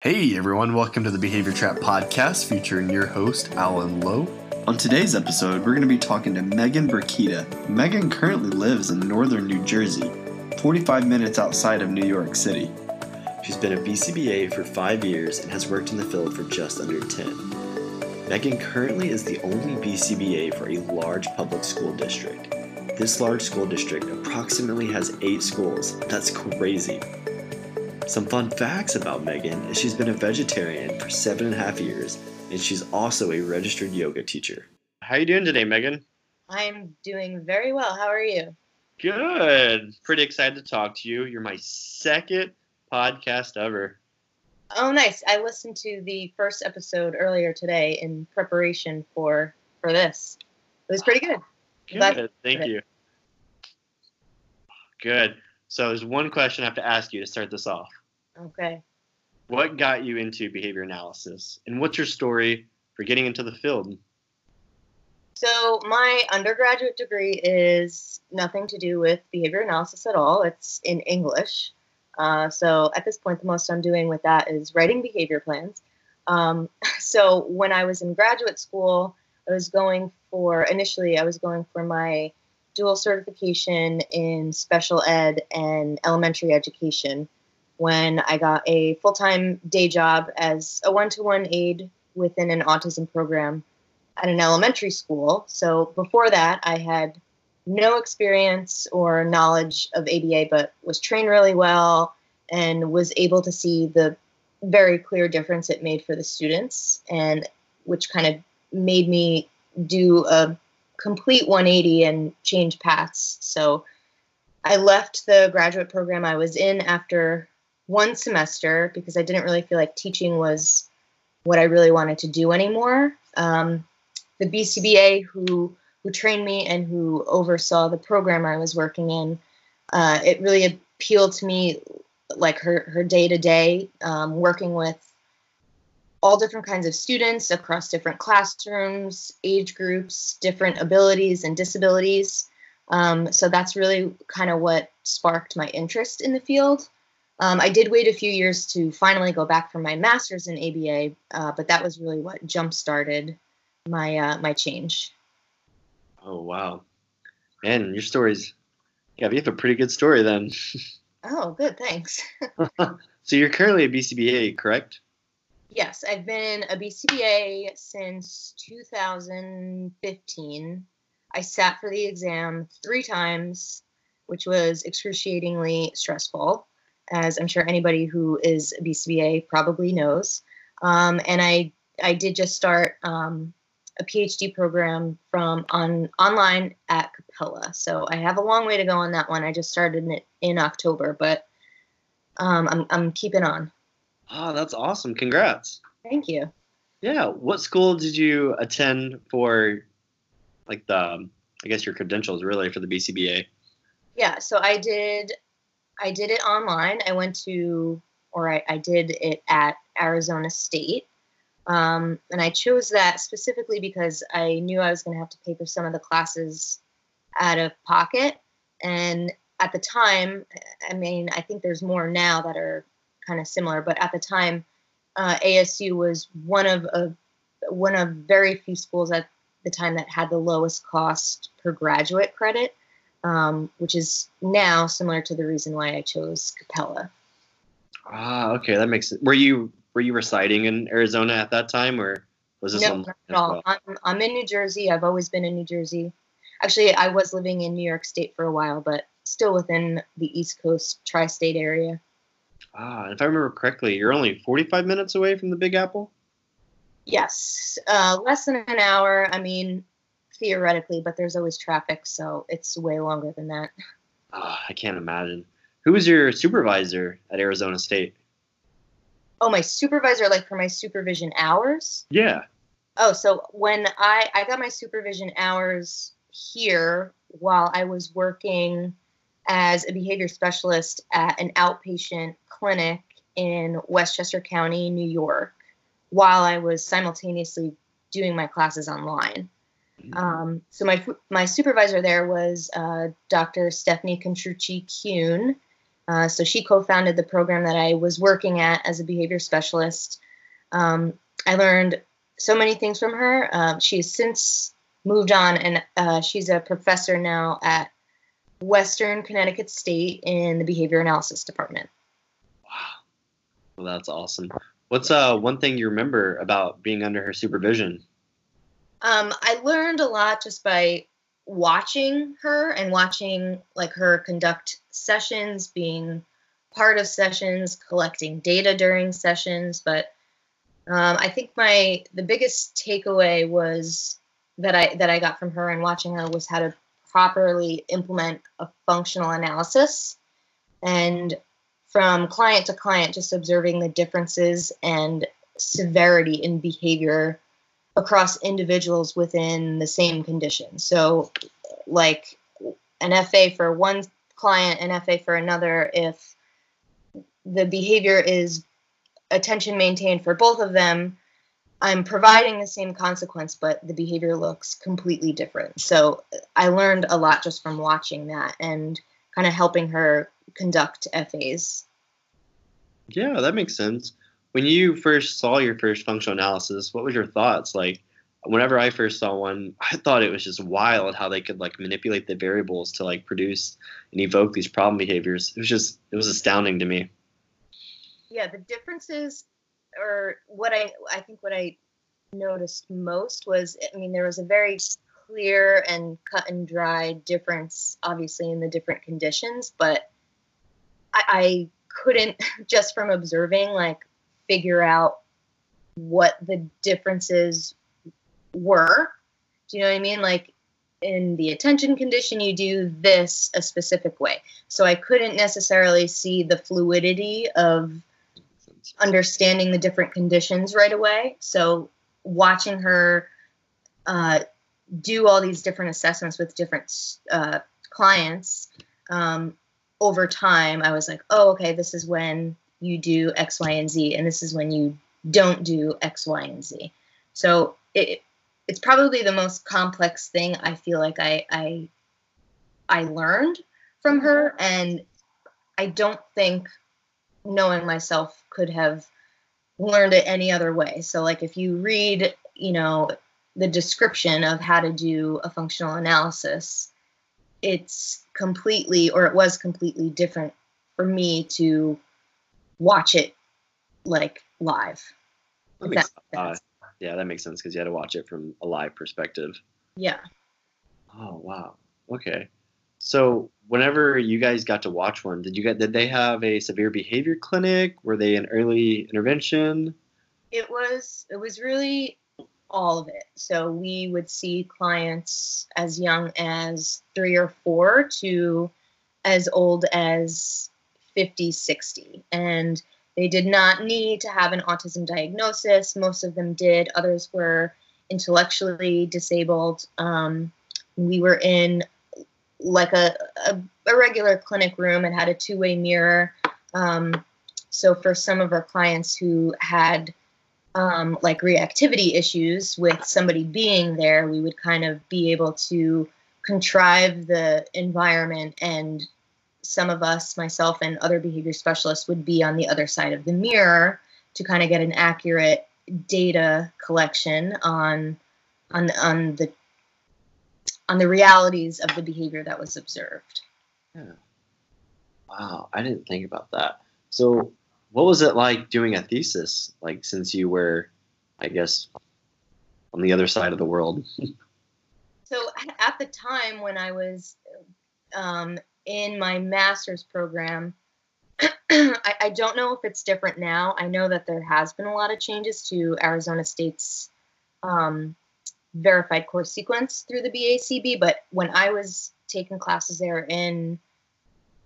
Hey everyone, welcome to the Behavior Trap podcast featuring your host, Alan Lowe. On today's episode, we're going to be talking to Meaghan Bracchitta. Meaghan currently lives in northern New Jersey, 45 minutes outside of New York City. She's been a BCBA for five years and has worked in the field for just under 10. Meaghan currently is the only BCBA for a large public school district. This large school district approximately has eight schools. That's crazy. Some fun facts about Meaghan is she's been a vegetarian for seven and a half years, and she's also a registered yoga teacher. How are you doing today, Meaghan? I'm doing very well. How are you? Good. Pretty excited to talk to you. You're my second podcast ever. Oh, nice. I listened to the first episode earlier today in preparation for for this. It was pretty good. Good. Thank you. Good. So there's one question I have to ask you to start this off. Okay. What got you into behavior analysis, and what's your story for getting into the field? So my undergraduate degree is nothing to do with behavior analysis at all. It's in English. Uh, so at this point, the most I'm doing with that is writing behavior plans. Um, so when I was in graduate school, I was going for initially I was going for my dual certification in special ed and elementary education when I got a full time day job as a one to one aide within an autism program at an elementary school. So before that, I had no experience or knowledge of ABA, but was trained really well and was able to see the very clear difference it made for the students, and which kind of made me do a complete 180 and change paths. So I left the graduate program I was in after one semester because I didn't really feel like teaching was what I really wanted to do anymore. Um, the BCBA who who trained me and who oversaw the program I was working in, uh, it really appealed to me, like her her day to day working with all different kinds of students across different classrooms, age groups, different abilities and disabilities. Um, so that's really kind of what sparked my interest in the field. Um, I did wait a few years to finally go back for my master's in ABA, uh, but that was really what jump started my uh, my change. Oh wow, and your story's yeah, you have a pretty good story then. oh, good, thanks. so you're currently a BCBA, correct? Yes, I've been a BCBA since 2015. I sat for the exam three times, which was excruciatingly stressful, as I'm sure anybody who is a BCBA probably knows. Um, and I I did just start um, a PhD program from on online at Capella. So I have a long way to go on that one. I just started it in October, but um, I'm I'm keeping on. Oh, that's awesome! Congrats. Thank you. Yeah. What school did you attend for, like the, I guess your credentials really for the BCBA? Yeah. So I did, I did it online. I went to, or I, I did it at Arizona State. Um, and I chose that specifically because I knew I was going to have to pay for some of the classes out of pocket. And at the time, I mean, I think there's more now that are kind of similar, but at the time, uh, ASU was one of a, one of very few schools at the time that had the lowest cost per graduate credit, um, which is now similar to the reason why I chose Capella. Ah, okay, that makes it. Were you were you residing in Arizona at that time, or was this? No, not at all. Well? I'm, I'm in New Jersey. I've always been in New Jersey. Actually, I was living in New York State for a while, but still within the East Coast tri-state area. Ah, if I remember correctly, you're only 45 minutes away from the Big Apple? Yes, uh, less than an hour. I mean, theoretically, but there's always traffic, so it's way longer than that. Oh, I can't imagine. Who was your supervisor at Arizona State? Oh, my supervisor, like for my supervision hours? Yeah. Oh, so when I I got my supervision hours here while I was working as a behavior specialist at an outpatient clinic in Westchester County, New York, while I was simultaneously doing my classes online. Um, so my my supervisor there was uh, Dr. Stephanie Contrucci Kuhn, Uh, so she co-founded the program that I was working at as a behavior specialist. Um, I learned so many things from her. Um, she has since moved on, and uh, she's a professor now at Western Connecticut State in the behavior analysis department. Wow, well, that's awesome. What's uh one thing you remember about being under her supervision? Um, I learned a lot just by watching her and watching like her conduct sessions, being part of sessions, collecting data during sessions. But um, I think my the biggest takeaway was that I that I got from her and watching her was how to properly implement a functional analysis and from client to client just observing the differences and severity in behavior across individuals within the same condition. So, like an FA for one client, an FA for another, if the behavior is attention maintained for both of them, I'm providing the same consequence, but the behavior looks completely different. So, I learned a lot just from watching that and kind of helping her conduct FAs. Yeah, that makes sense when you first saw your first functional analysis, what was your thoughts? Like, whenever I first saw one, I thought it was just wild how they could like manipulate the variables to like produce and evoke these problem behaviors. It was just it was astounding to me. Yeah, the differences, or what I I think what I noticed most was I mean there was a very clear and cut and dry difference, obviously in the different conditions, but I, I couldn't just from observing like figure out what the differences were. Do you know what I mean? Like in the attention condition, you do this a specific way. So I couldn't necessarily see the fluidity of understanding the different conditions right away. So watching her uh, do all these different assessments with different uh, clients um, over time, I was like, oh, okay, this is when you do X, Y, and Z, and this is when you don't do X, Y, and Z. So it, it's probably the most complex thing I feel like I, I I learned from her, and I don't think knowing myself could have learned it any other way. So like if you read, you know, the description of how to do a functional analysis, it's completely or it was completely different for me to watch it like live. That makes, that uh, yeah, that makes sense because you had to watch it from a live perspective. Yeah. Oh wow. Okay. So whenever you guys got to watch one, did you get did they have a severe behavior clinic? Were they an early intervention? It was it was really all of it. So we would see clients as young as 3 or 4 to as old as 50, 60. And they did not need to have an autism diagnosis. Most of them did. Others were intellectually disabled. Um, we were in like a, a, a, regular clinic room and had a two way mirror. Um, so for some of our clients who had um, like reactivity issues with somebody being there, we would kind of be able to contrive the environment and some of us, myself and other behavior specialists, would be on the other side of the mirror to kind of get an accurate data collection on on on the on the realities of the behavior that was observed. Yeah. Wow, I didn't think about that. So, what was it like doing a thesis? Like, since you were, I guess, on the other side of the world. so, at the time when I was um, in my master's program, I, I, don't know if it's different now. I know that there has been a lot of changes to Arizona State's um, verified course sequence through the BACB, but when I was taking classes there in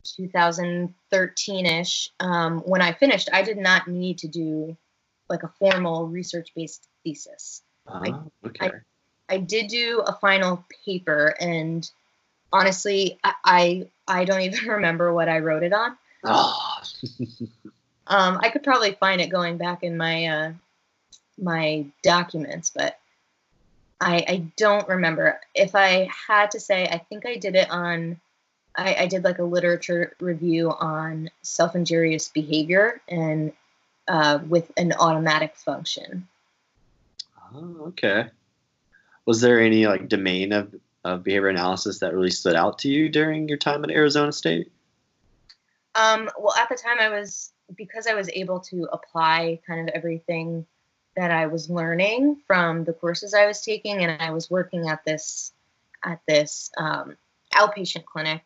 2013ish, um, when I finished, I did not need to do like a formal research-based thesis. Uh-huh. I, okay. I, I did do a final paper and honestly, I, I, I don't even remember what I wrote it on. Oh. um, I could probably find it going back in my uh, my documents, but I, I don't remember. If I had to say, I think I did it on I, I did like a literature review on self-injurious behavior and uh, with an automatic function. Oh, okay. Was there any like domain of, of behavior analysis that really stood out to you during your time at Arizona State? Um, well, at the time, I was because I was able to apply kind of everything that I was learning from the courses I was taking, and I was working at this at this um, outpatient clinic.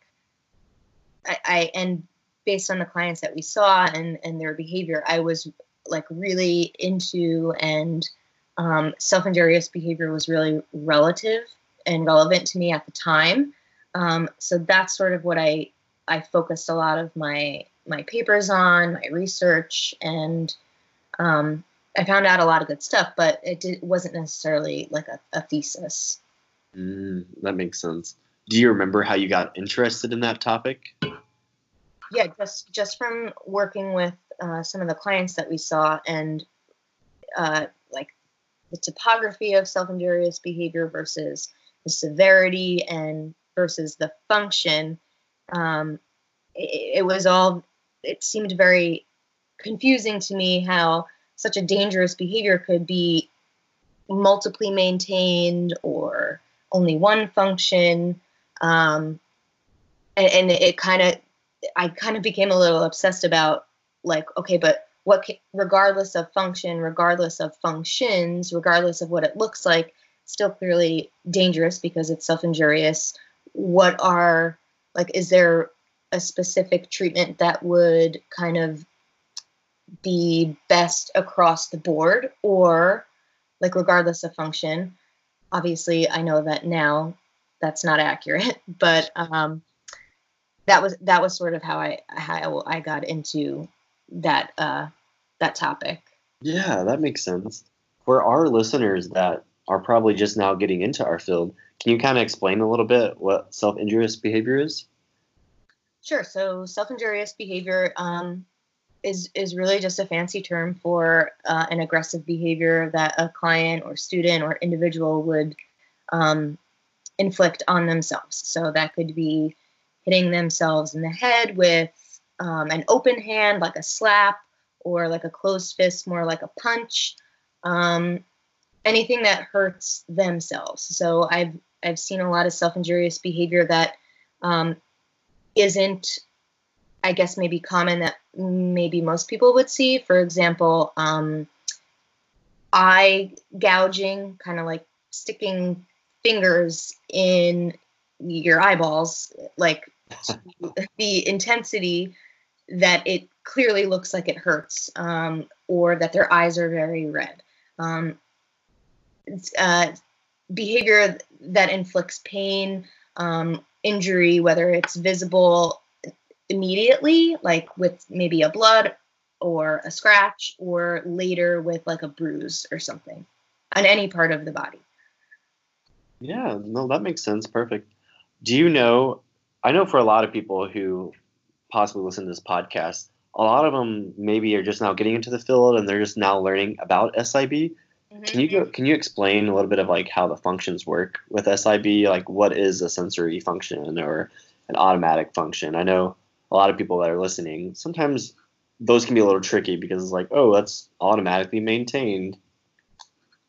I, I and based on the clients that we saw and and their behavior, I was like really into and um, self-injurious behavior was really relative and relevant to me at the time. Um, so that's sort of what I I focused a lot of my my papers on, my research, and um, I found out a lot of good stuff. But it did, wasn't necessarily like a, a thesis. Mm, that makes sense. Do you remember how you got interested in that topic? Yeah, just just from working with uh, some of the clients that we saw and uh, like the topography of self-injurious behavior versus the severity and versus the function um, it, it was all it seemed very confusing to me how such a dangerous behavior could be multiply maintained or only one function um, and, and it kind of i kind of became a little obsessed about like okay but what regardless of function regardless of functions regardless of what it looks like still clearly dangerous because it's self-injurious. What are like is there a specific treatment that would kind of be best across the board? Or like regardless of function obviously i know that now that's not accurate but um that was that was sort of how i how i got into that uh that topic. Yeah that makes sense. For our listeners that are probably just now getting into our field can you kind of explain a little bit what self-injurious behavior is Sure. So self-injurious behavior um, is is really just a fancy term for uh, an aggressive behavior that a client or student or individual would um, inflict on themselves. So that could be hitting themselves in the head with um, an open hand, like a slap, or like a closed fist, more like a punch. Um, anything that hurts themselves. So I've I've seen a lot of self-injurious behavior that um, isn't I guess maybe common that maybe most people would see. For example, um, eye gouging, kind of like sticking fingers in your eyeballs, like the intensity that it clearly looks like it hurts, um, or that their eyes are very red. Um, uh, behavior that inflicts pain, um, injury, whether it's visible immediately, like with maybe a blood or a scratch, or later with like a bruise or something on any part of the body. Yeah, no, that makes sense. Perfect. Do you know? I know for a lot of people who possibly listen to this podcast, a lot of them maybe are just now getting into the field and they're just now learning about SIB. Mm-hmm. Can you go, can you explain a little bit of like how the functions work with SIB? Like what is a sensory function or an automatic function? I know a lot of people that are listening sometimes those can be a little tricky because it's like oh that's automatically maintained.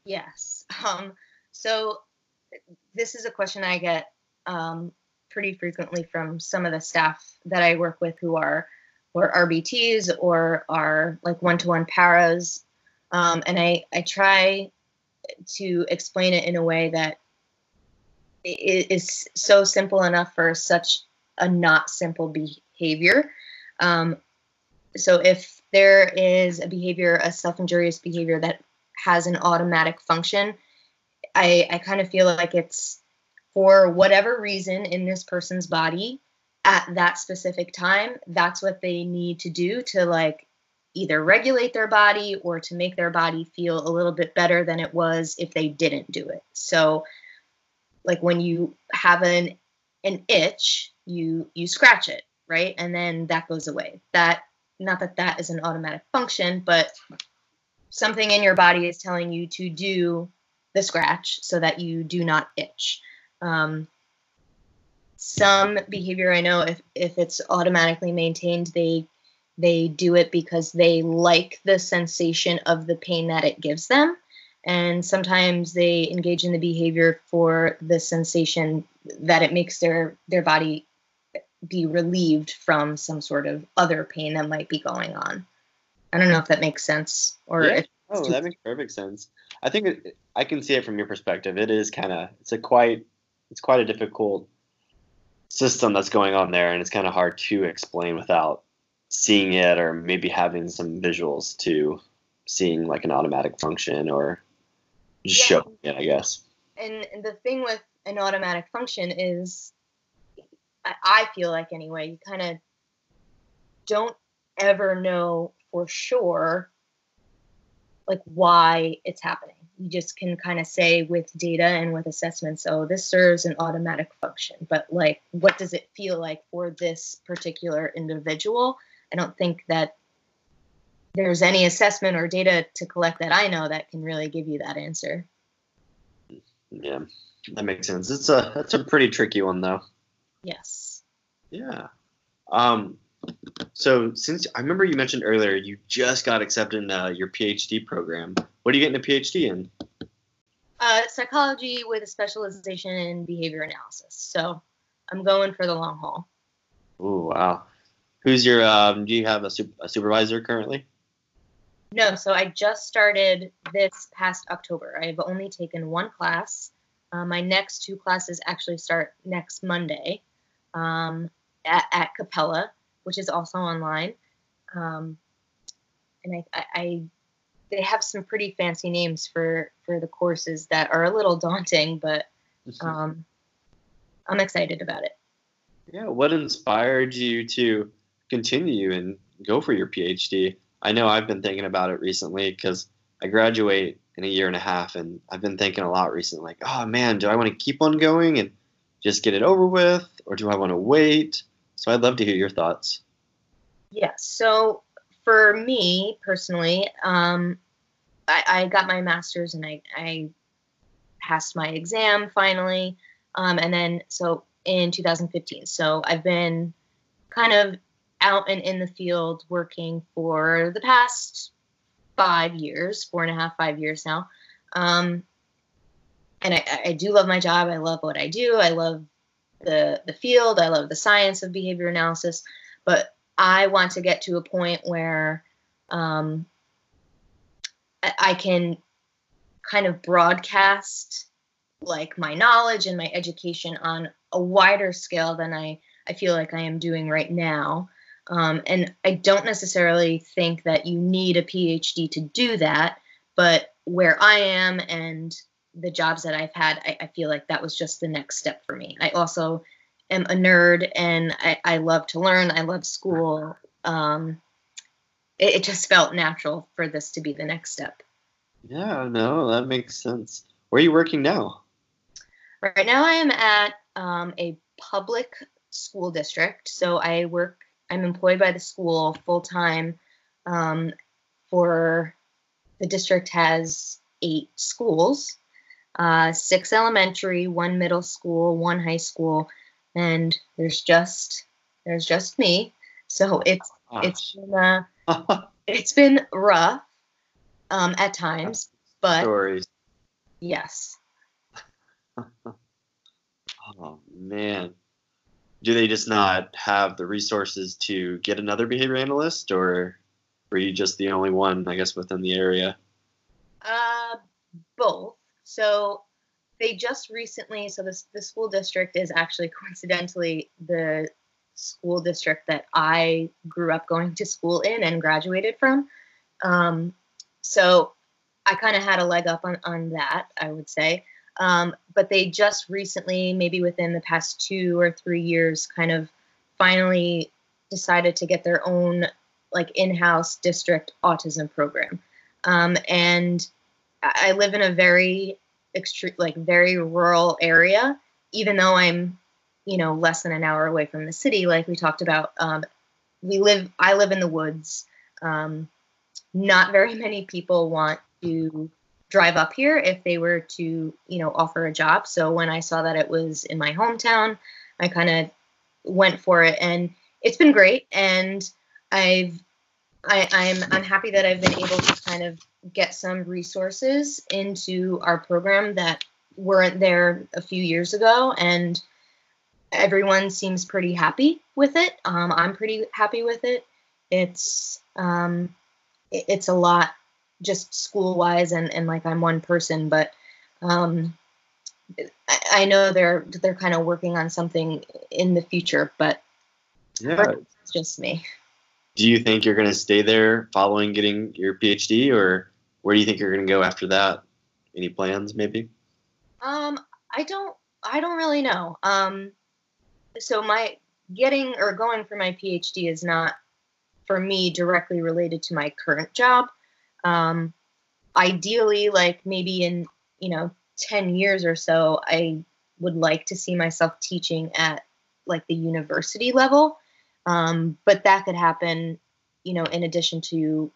Yes. Um, so this is a question I get um, pretty frequently from some of the staff that I work with who are or RBTs or are like one-to-one paras um, and I, I try to explain it in a way that is so simple enough for such a not simple behavior. Um, so if there is a behavior, a self-injurious behavior that has an automatic function, I, I kind of feel like it's for whatever reason in this person's body at that specific time, that's what they need to do to like either regulate their body or to make their body feel a little bit better than it was if they didn't do it. So like when you have an an itch, you you scratch it, right? And then that goes away. That not that that is an automatic function, but something in your body is telling you to do the scratch so that you do not itch. Um, some behavior I know if if it's automatically maintained, they they do it because they like the sensation of the pain that it gives them. And sometimes they engage in the behavior for the sensation that it makes their their body be relieved from some sort of other pain that might be going on. I don't know if that makes sense or Yeah. if Oh, that makes perfect sense. I think it, I can see it from your perspective. It is kind of it's a quite it's quite a difficult system that's going on there, and it's kind of hard to explain without seeing it or maybe having some visuals to seeing like an automatic function or just Yeah. showing it. I guess. and the thing with an automatic function is I, I feel like anyway you kind of don't ever know for sure like why it's happening you just can kind of say with data and with assessments oh this serves an automatic function but like what does it feel like for this particular individual i don't think that there's any assessment or data to collect that i know that can really give you that answer Yeah, that makes sense. It's a that's a pretty tricky one though. yes Yeah. Um. So since I remember you mentioned earlier, you just got accepted in uh, your PhD program. What are you getting a PhD in? Uh, psychology with a specialization in behavior analysis. So I'm going for the long haul. Oh wow. Who's your? Um, do you have a, sup- a supervisor currently? No, so I just started this past October. I've only taken one class. Uh, my next two classes actually start next Monday um, at, at Capella, which is also online. Um, and I, I, I, they have some pretty fancy names for for the courses that are a little daunting, but um, I'm excited about it. yeah. What inspired you to continue and go for your PhD? I know I've been thinking about it recently because I graduate in a year and a half, and I've been thinking a lot recently. Like, oh man, do I want to keep on going and just get it over with, or do I want to wait? So I'd love to hear your thoughts. Yeah. So for me personally, um, I, I got my master's and I, I passed my exam finally. Um, and then so in 2015. So I've been kind of out and in the field working for the past five years, four and a half, five years now. Um, and I, I do love my job. I love what I do. I love the the field. I love the science of behavior analysis. But I want to get to a point where um, I, I can kind of broadcast like my knowledge and my education on a wider scale than I, I feel like I am doing right now. Um, and I don't necessarily think that you need a PhD to do that, but where I am and the jobs that I've had, I, I feel like that was just the next step for me. I also am a nerd and I, I love to learn. I love school. Um, it, it just felt natural for this to be the next step. Yeah, no, that makes sense. Where are you working now? Right now, I am at um, a public school district. So I work, I'm employed by the school full time. Um, for the district has eight schools, uh, six elementary, one middle school, one high school, and there's just there's just me. So it's it's been, uh, it's been rough um, at times, but stories. yes. Oh man, do they just not have the resources to get another behavior analyst, or were you just the only one, I guess, within the area? Uh, both. So they just recently, so this the school district is actually coincidentally the school district that I grew up going to school in and graduated from. Um, so I kind of had a leg up on, on that, I would say. Um, but they just recently, maybe within the past two or three years, kind of finally decided to get their own like in-house district autism program. Um, and I live in a very extreme, like very rural area, even though I'm, you know, less than an hour away from the city, like we talked about. Um, we live, I live in the woods. Um, not very many people want to drive up here if they were to, you know, offer a job. So when I saw that it was in my hometown, I kind of went for it, and it's been great. And I've I, I'm I'm happy that I've been able to kind of get some resources into our program that weren't there a few years ago, and everyone seems pretty happy with it. Um, I'm pretty happy with it. It's um, it, it's a lot just school wise, and and like I'm one person, but um, I, I know they're they're kind of working on something in the future, but Yeah. it's just me. Do you think you're going to stay there following getting your PhD, or where do you think you're going to go after that? Any plans, maybe? Um, I don't I don't really know. Um, so my getting or going for my PhD is not for me directly related to my current job. Um, ideally, like maybe in you know ten years or so, I would like to see myself teaching at like the university level. Um, but that could happen, you know, in addition to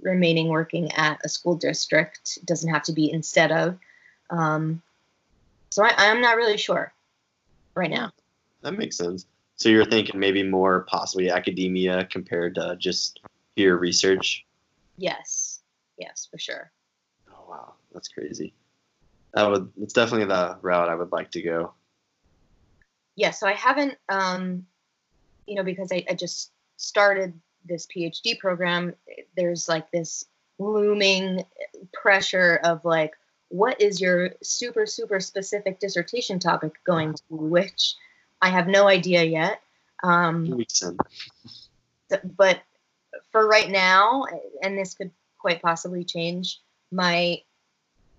remaining working at a school district. It doesn't have to be instead of. Um, so I, I'm not really sure right now. That makes sense. So you're thinking maybe more possibly academia compared to just pure research. Yes, yes, for sure. Oh wow, that's crazy. That would it's definitely the route I would like to go. Yeah, so I haven't, um, you know, because I, I just started this PhD program. There's like this looming pressure of like, what is your super super specific dissertation topic going to, which I have no idea yet. Um, Makes sense. but for right now, and this could quite possibly change, my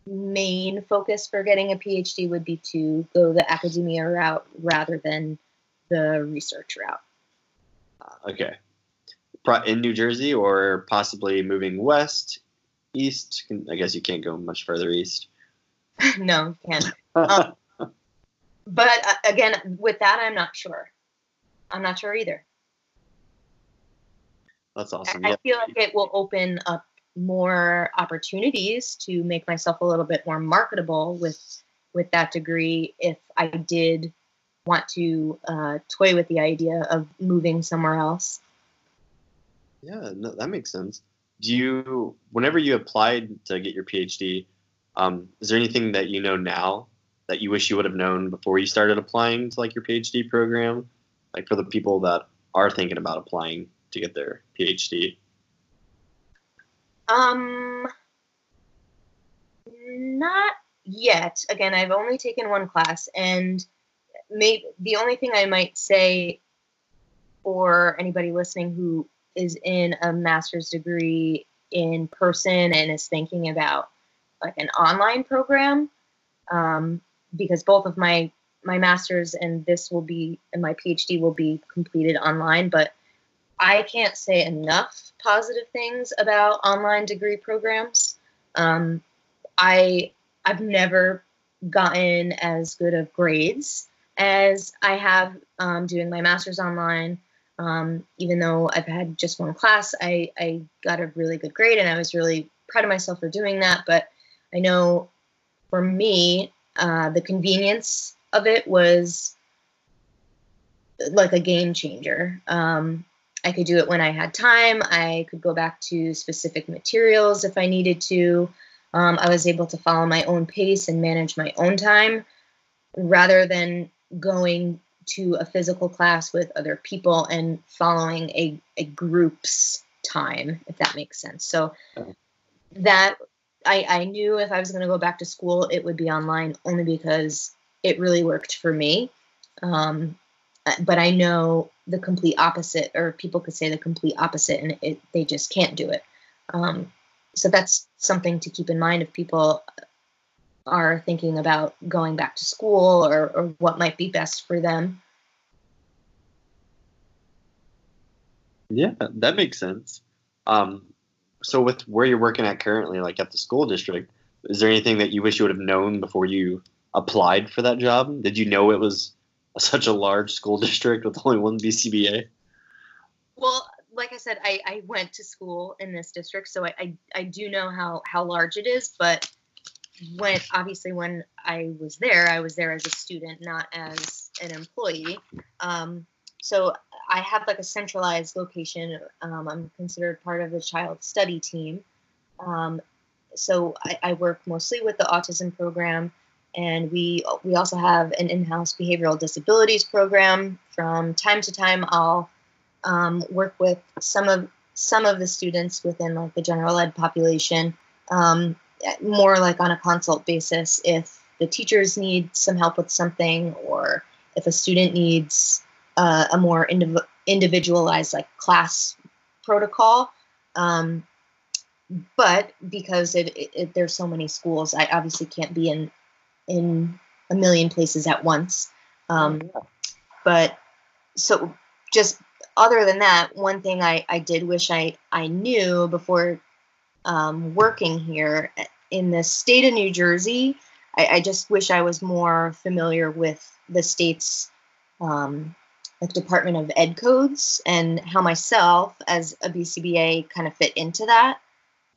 main focus for getting a PhD would be to go the academia route rather than the research route. Okay. In New Jersey or possibly moving west, east. I guess you can't go much further east. no, can't. Um, But uh, again, with that, I'm not sure. I'm not sure either. That's I, awesome. I Yeah. feel like it will open up more opportunities to make myself a little bit more marketable with with that degree if I did want to uh, toy with the idea of moving somewhere else. Yeah, no, that makes sense. Do you, whenever you applied to get your PhD, um, is there anything that you know now that you wish you would have known before you started applying to like your PhD program? Like for the people that are thinking about applying to get their PhD. Um, not yet. Again, I've only taken one class, and maybe the only thing I might say for anybody listening who is in a master's degree in person and is thinking about like an online program, um, because both of my my master's and this will be and my PhD will be completed online, but I can't say enough positive things about online degree programs. Um, I I've never gotten as good of grades as I have um, doing my master's online. Um, even though I've had just one class, I, I got a really good grade, and I was really proud of myself for doing that. But I know for me, uh, the convenience of it was like a game changer. Um, I could do it when I had time. I could go back to specific materials if I needed to. Um, I was able to follow my own pace and manage my own time rather than going to a physical class with other people and following a, a group's time, if that makes sense. So that I, I knew if I was going to go back to school, it would be online only because it really worked for me. Um, but I know the complete opposite, or people could say the complete opposite, and it, they just can't do it. Um, so that's something to keep in mind if people are thinking about going back to school or, or what might be best for them. Yeah, that makes sense. Um, so with where you're working at currently, like at the school district, is there anything that you wish you would have known before you applied for that job? Did you know it was such a large school district with only one BCBA? Well, like I said, I, I went to school in this district, so I, I, I do know how, how large it is, but when obviously when I was there, I was there as a student, not as an employee. Um, so I have like a centralized location. Um, I'm considered part of the child study team. Um, so I, I, work mostly with the autism program, and we we also have an in-house behavioral disabilities program. From time to time, I'll um, work with some of some of the students within like the general ed population, um, more like on a consult basis. If the teachers need some help with something, or if a student needs uh, a more indiv- individualized like class protocol. Um, but because it, it, it, there's so many schools, I obviously can't be in in a million places at once. Um, but so just other than that, one thing I, I did wish I, I knew before um, working here in the state of New Jersey, I, I, just wish I was more familiar with the state's um, like Department of Ed codes and how myself as a BCBA kind of fit into that.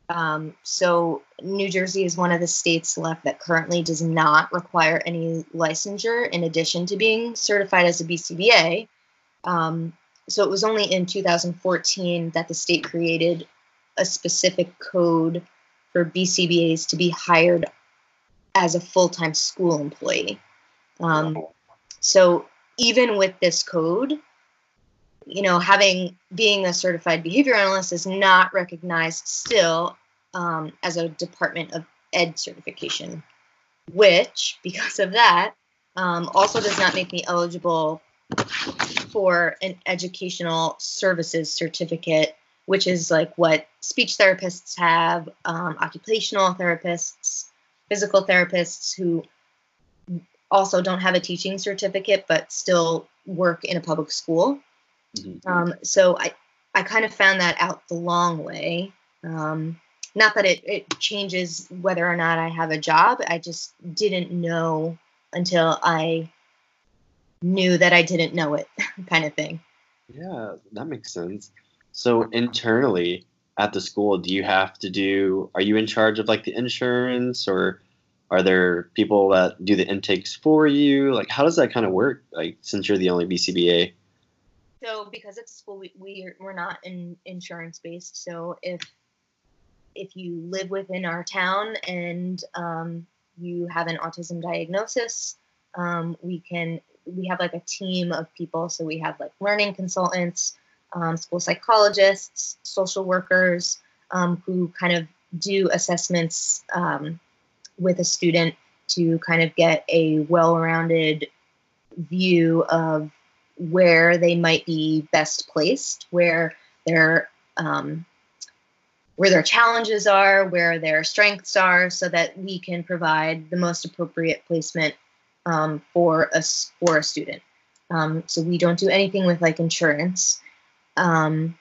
Um, so New Jersey is one of the states left that currently does not require any licensure in addition to being certified as a BCBA. Um, so it was only in 2014 that the state created a specific code for BCBAs to be hired as a full-time school employee. Um, so even with this code, you know, having being a certified behavior analyst is not recognized still um, as a Department of Ed certification, which, because of that, um, also does not make me eligible for an educational services certificate, which is like what speech therapists have, um, occupational therapists, physical therapists who also don't have a teaching certificate but still work in a public school. Mm-hmm. Um, so I, I kind of found that out the long way. Um, not that it, it changes whether or not I have a job. I just didn't know until I knew that I didn't know it, kind of thing. Yeah, that makes sense. So internally at the school, do you have to do? Are you in charge of like the insurance, or are there people that do the intakes for you? Like, how does that kind of work? Like, since you're the only BCBA. So, because it's a school, we, we we're not in insurance based. So, if if you live within our town and um, you have an autism diagnosis, um, we can we have like a team of people. So we have like learning consultants, um, school psychologists, social workers um, who kind of do assessments um, with a student to kind of get a well-rounded view of where they might be best placed, where their um, where their challenges are, where their strengths are, so that we can provide the most appropriate placement um, for a for a student. Um, so we don't do anything with like insurance. Um,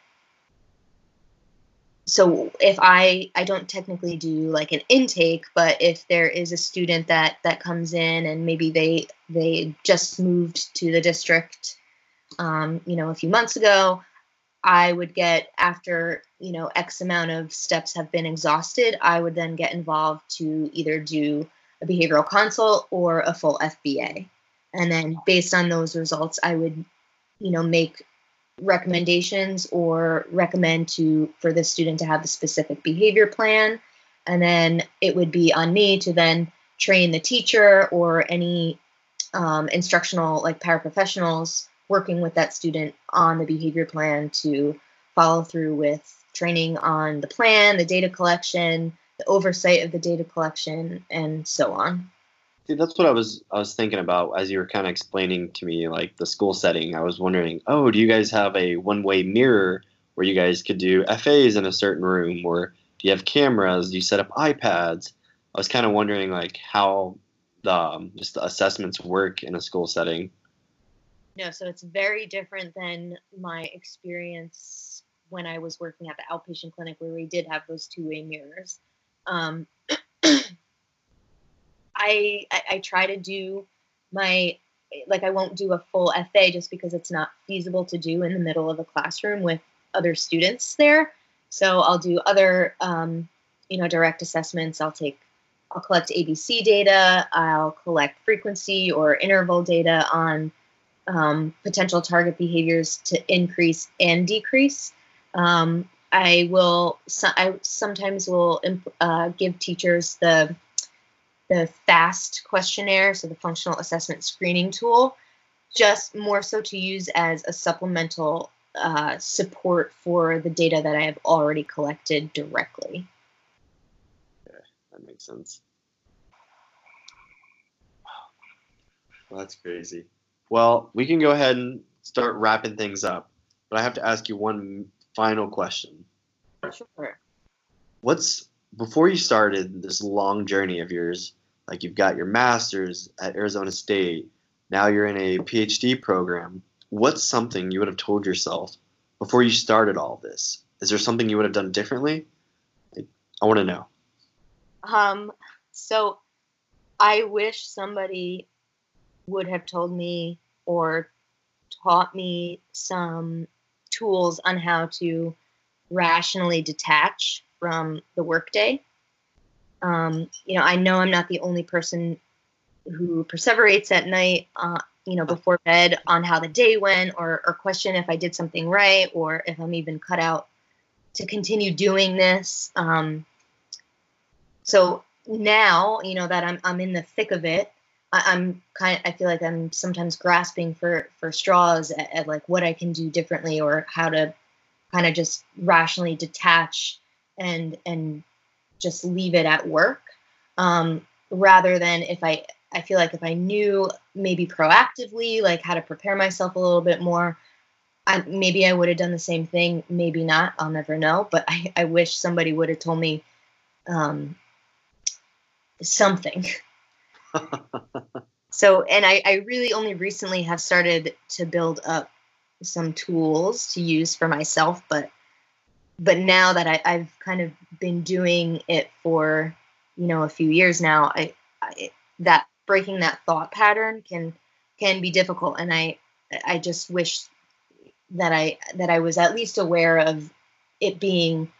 so if I I don't technically do like an intake, but if there is a student that that comes in and maybe they they just moved to the district, um, you know, a few months ago, I would get after you know X amount of steps have been exhausted, I would then get involved to either do a behavioral consult or a full FBA, and then based on those results, I would you know make recommendations or recommend to for the student to have the specific behavior plan. And then it would be on me to then train the teacher or any um, instructional like paraprofessionals working with that student on the behavior plan to follow through with training on the plan the data collection the oversight of the data collection and so on See, that's what I was I was thinking about as you were kind of explaining to me like the school setting. I was wondering, oh, do you guys have a one-way mirror where you guys could do FAs in a certain room, or do you have cameras? Do you set up iPads? I was kind of wondering like how the um, just the assessments work in a school setting. No, so it's very different than my experience when I was working at the outpatient clinic where we did have those two-way mirrors. Um, I, I, I try to do my like I won't do a full FA just because it's not feasible to do in the middle of a classroom with other students there. So I'll do other um, you know direct assessments. I'll take I'll collect ABC data, I'll collect frequency or interval data on um, potential target behaviors to increase and decrease. Um, I will. So, I sometimes will uh, give teachers the the FAST questionnaire, so the functional assessment screening tool, just more so to use as a supplemental uh, support for the data that I have already collected directly. Okay, that makes sense. Well, that's crazy. Well, we can go ahead and start wrapping things up, but I have to ask you one final question. Sure. What's before you started this long journey of yours? Like you've got your master's at Arizona State, now you're in a PhD program. What's something you would have told yourself before you started all this? Is there something you would have done differently? I want to know. Um, so I wish somebody would have told me or taught me some tools on how to rationally detach from the workday. Um, you know, I know I'm not the only person who perseverates at night, uh, you know, before bed on how the day went, or, or question if I did something right, or if I'm even cut out to continue doing this. Um, so now, you know, that I'm I'm in the thick of it, I, am kind of, I feel like I'm sometimes grasping for for straws at, at like what I can do differently or how to kind of just rationally detach and and just leave it at work. Um, rather than if I I feel like if I knew maybe proactively like how to prepare myself a little bit more I, maybe I would have done the same thing maybe not I'll never know but I, I wish somebody would have told me um, something so, and I, I really only recently have started to build up some tools to use for myself, but but now that I, I've kind of been doing it for you know a few years now, I, I that breaking that thought pattern can can be difficult, and I I just wish that I that I was at least aware of it being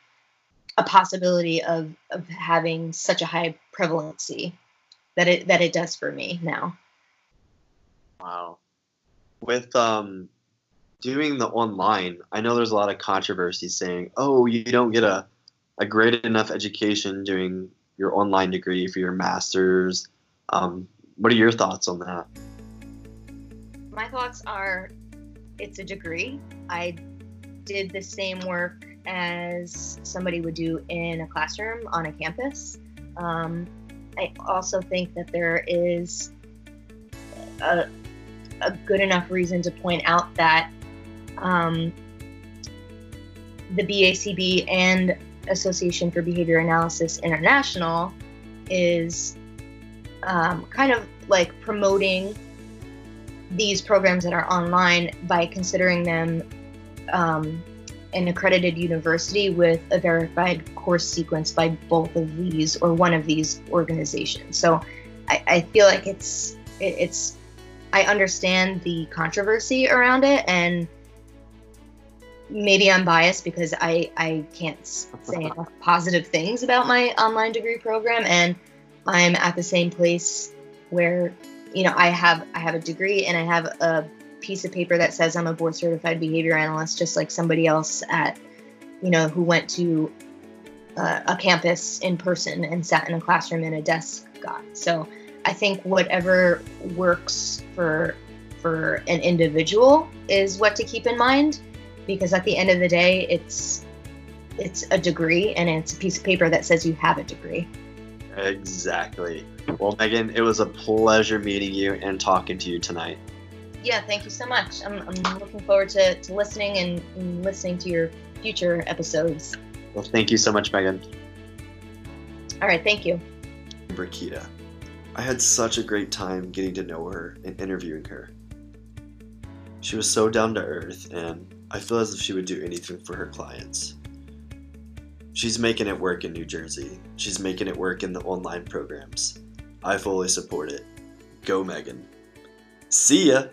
a possibility of of having such a high prevalency that it that it does for me now. Wow. With um doing the online, I know there's a lot of controversy saying, "Oh, you don't get a a great enough education doing your online degree for your masters." Um, what are your thoughts on that? My thoughts are, it's a degree. I did the same work as somebody would do in a classroom on a campus. Um, I also think that there is a, a good enough reason to point out that um, the BACB and Association for Behavior Analysis International is um, kind of like promoting these programs that are online by considering them um, an accredited university with a verified course sequence by both of these or one of these organizations. So I, I feel like it's it, it's I understand the controversy around it and maybe I'm biased because I, I can't say enough positive things about my online degree program and I'm at the same place where you know I have I have a degree and I have a piece of paper that says I'm a board certified behavior analyst, just like somebody else at, you know, who went to uh, a campus in person and sat in a classroom in a desk got. So I think whatever works for for an individual is what to keep in mind, because at the end of the day, it's it's a degree and it's a piece of paper that says you have a degree. Exactly. Well, Meaghan, it was a pleasure meeting you and talking to you tonight yeah, thank you so much. I'm, I'm looking forward to, to listening and, and listening to your future episodes. Well, thank you so much, Meaghan. All right, thank you. Bracchitta. I had such a great time getting to know her and interviewing her. She was so down to earth, and I feel as if she would do anything for her clients. She's making it work in New Jersey. She's making it work in the online programs. I fully support it. Go, Meaghan. See ya!